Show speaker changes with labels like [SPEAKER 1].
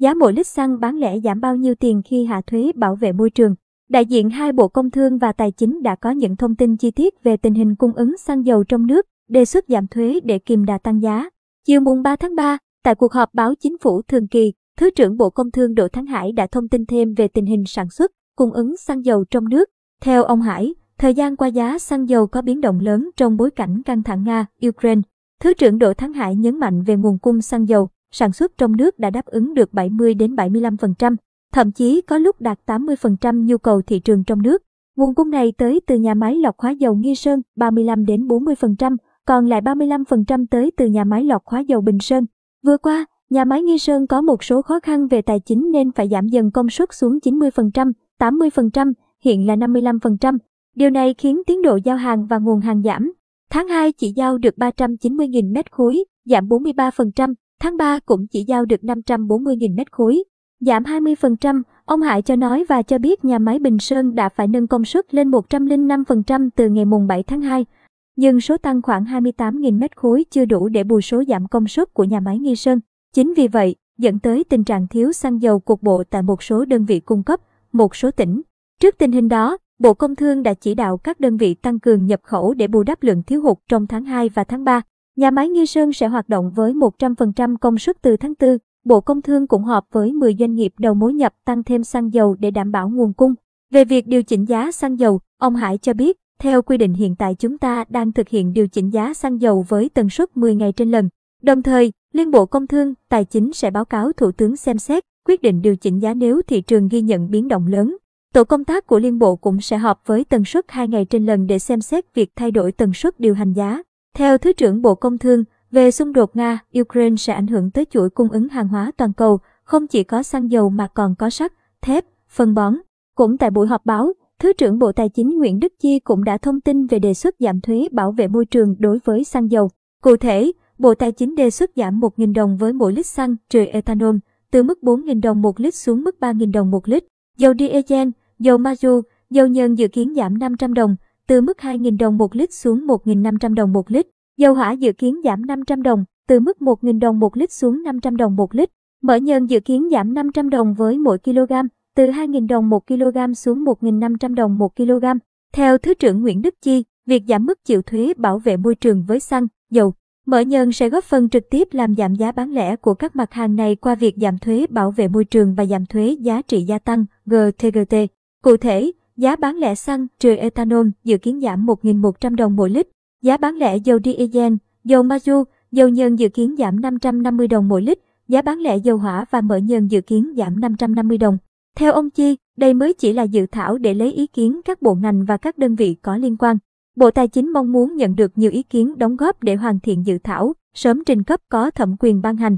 [SPEAKER 1] Giá mỗi lít xăng bán lẻ giảm bao nhiêu tiền khi hạ thuế bảo vệ môi trường? Đại diện hai Bộ Công Thương và Tài chính đã có những thông tin chi tiết về tình hình cung ứng xăng dầu trong nước, đề xuất giảm thuế để kìm đà tăng giá. Chiều mùng 3 tháng 3, tại cuộc họp báo chính phủ thường kỳ, Thứ trưởng Bộ Công Thương Đỗ Thắng Hải đã thông tin thêm về tình hình sản xuất, cung ứng xăng dầu trong nước. Theo ông Hải, thời gian qua giá xăng dầu có biến động lớn trong bối cảnh căng thẳng Nga-Ukraine. Thứ trưởng Đỗ Thắng Hải nhấn mạnh về nguồn cung xăng dầu, sản xuất trong nước đã đáp ứng được 70 đến 75%, thậm chí có lúc đạt 80% nhu cầu thị trường trong nước. Nguồn cung này tới từ nhà máy lọc hóa dầu Nghi Sơn 35 đến 40%, còn lại 35% tới từ nhà máy lọc hóa dầu Bình Sơn. Vừa qua, nhà máy Nghi Sơn có một số khó khăn về tài chính nên phải giảm dần công suất xuống 90%, 80%, hiện là 55%. Điều này khiến tiến độ giao hàng và nguồn hàng giảm. Tháng 2 chỉ giao được 390.000 mét khối, giảm 43%, tháng 3 cũng chỉ giao được 540.000 mét khối, giảm 20%. Ông Hải cho nói và cho biết nhà máy Bình Sơn đã phải nâng công suất lên 105% từ ngày mùng 7 tháng 2. Nhưng số tăng khoảng 28.000 mét khối chưa đủ để bù số giảm công suất của nhà máy Nghi Sơn. Chính vì vậy, dẫn tới tình trạng thiếu xăng dầu cục bộ tại một số đơn vị cung cấp, một số tỉnh. Trước tình hình đó, Bộ Công Thương đã chỉ đạo các đơn vị tăng cường nhập khẩu để bù đắp lượng thiếu hụt trong tháng 2 và tháng 3. Nhà máy Nghi Sơn sẽ hoạt động với 100% công suất từ tháng 4. Bộ Công Thương cũng họp với 10 doanh nghiệp đầu mối nhập tăng thêm xăng dầu để đảm bảo nguồn cung. Về việc điều chỉnh giá xăng dầu, ông Hải cho biết, theo quy định hiện tại chúng ta đang thực hiện điều chỉnh giá xăng dầu với tần suất 10 ngày trên lần. Đồng thời, Liên Bộ Công Thương, Tài chính sẽ báo cáo Thủ tướng xem xét, quyết định điều chỉnh giá nếu thị trường ghi nhận biến động lớn. Tổ công tác của Liên Bộ cũng sẽ họp với tần suất 2 ngày trên lần để xem xét việc thay đổi tần suất điều hành giá. Theo Thứ trưởng Bộ Công Thương, về xung đột Nga-Ukraine sẽ ảnh hưởng tới chuỗi cung ứng hàng hóa toàn cầu, không chỉ có xăng dầu mà còn có sắt, thép, phân bón. Cũng tại buổi họp báo, Thứ trưởng Bộ Tài chính Nguyễn Đức Chi cũng đã thông tin về đề xuất giảm thuế bảo vệ môi trường đối với xăng dầu. Cụ thể, Bộ Tài chính đề xuất giảm 1.000 đồng với mỗi lít xăng trừ ethanol, từ mức 4.000 đồng một lít xuống mức 3.000 đồng một lít. Dầu diesel, dầu mazu, dầu nhờn dự kiến giảm 500 đồng, từ mức 2.000 đồng một lít xuống 1.500 đồng một lít. Dầu hỏa dự kiến giảm 500 đồng, từ mức 1.000 đồng một lít xuống 500 đồng một lít. Mỡ nhờn dự kiến giảm 500 đồng với mỗi kg, từ 2.000 đồng một kg xuống 1.500 đồng một kg. Theo Thứ trưởng Nguyễn Đức Chi, việc giảm mức chịu thuế bảo vệ môi trường với xăng, dầu, mỡ nhờn sẽ góp phần trực tiếp làm giảm giá bán lẻ của các mặt hàng này qua việc giảm thuế bảo vệ môi trường và giảm thuế giá trị gia tăng GTGT. Cụ thể, giá bán lẻ xăng trừ ethanol dự kiến giảm 1.100 đồng mỗi lít, giá bán lẻ dầu diesel, dầu mazu, dầu nhờn dự kiến giảm 550 đồng mỗi lít, giá bán lẻ dầu hỏa và mỡ nhờn dự kiến giảm 550 đồng. Theo ông Chi, đây mới chỉ là dự thảo để lấy ý kiến các bộ ngành và các đơn vị có liên quan. Bộ Tài chính mong muốn nhận được nhiều ý kiến đóng góp để hoàn thiện dự thảo, sớm trình cấp có thẩm quyền ban hành.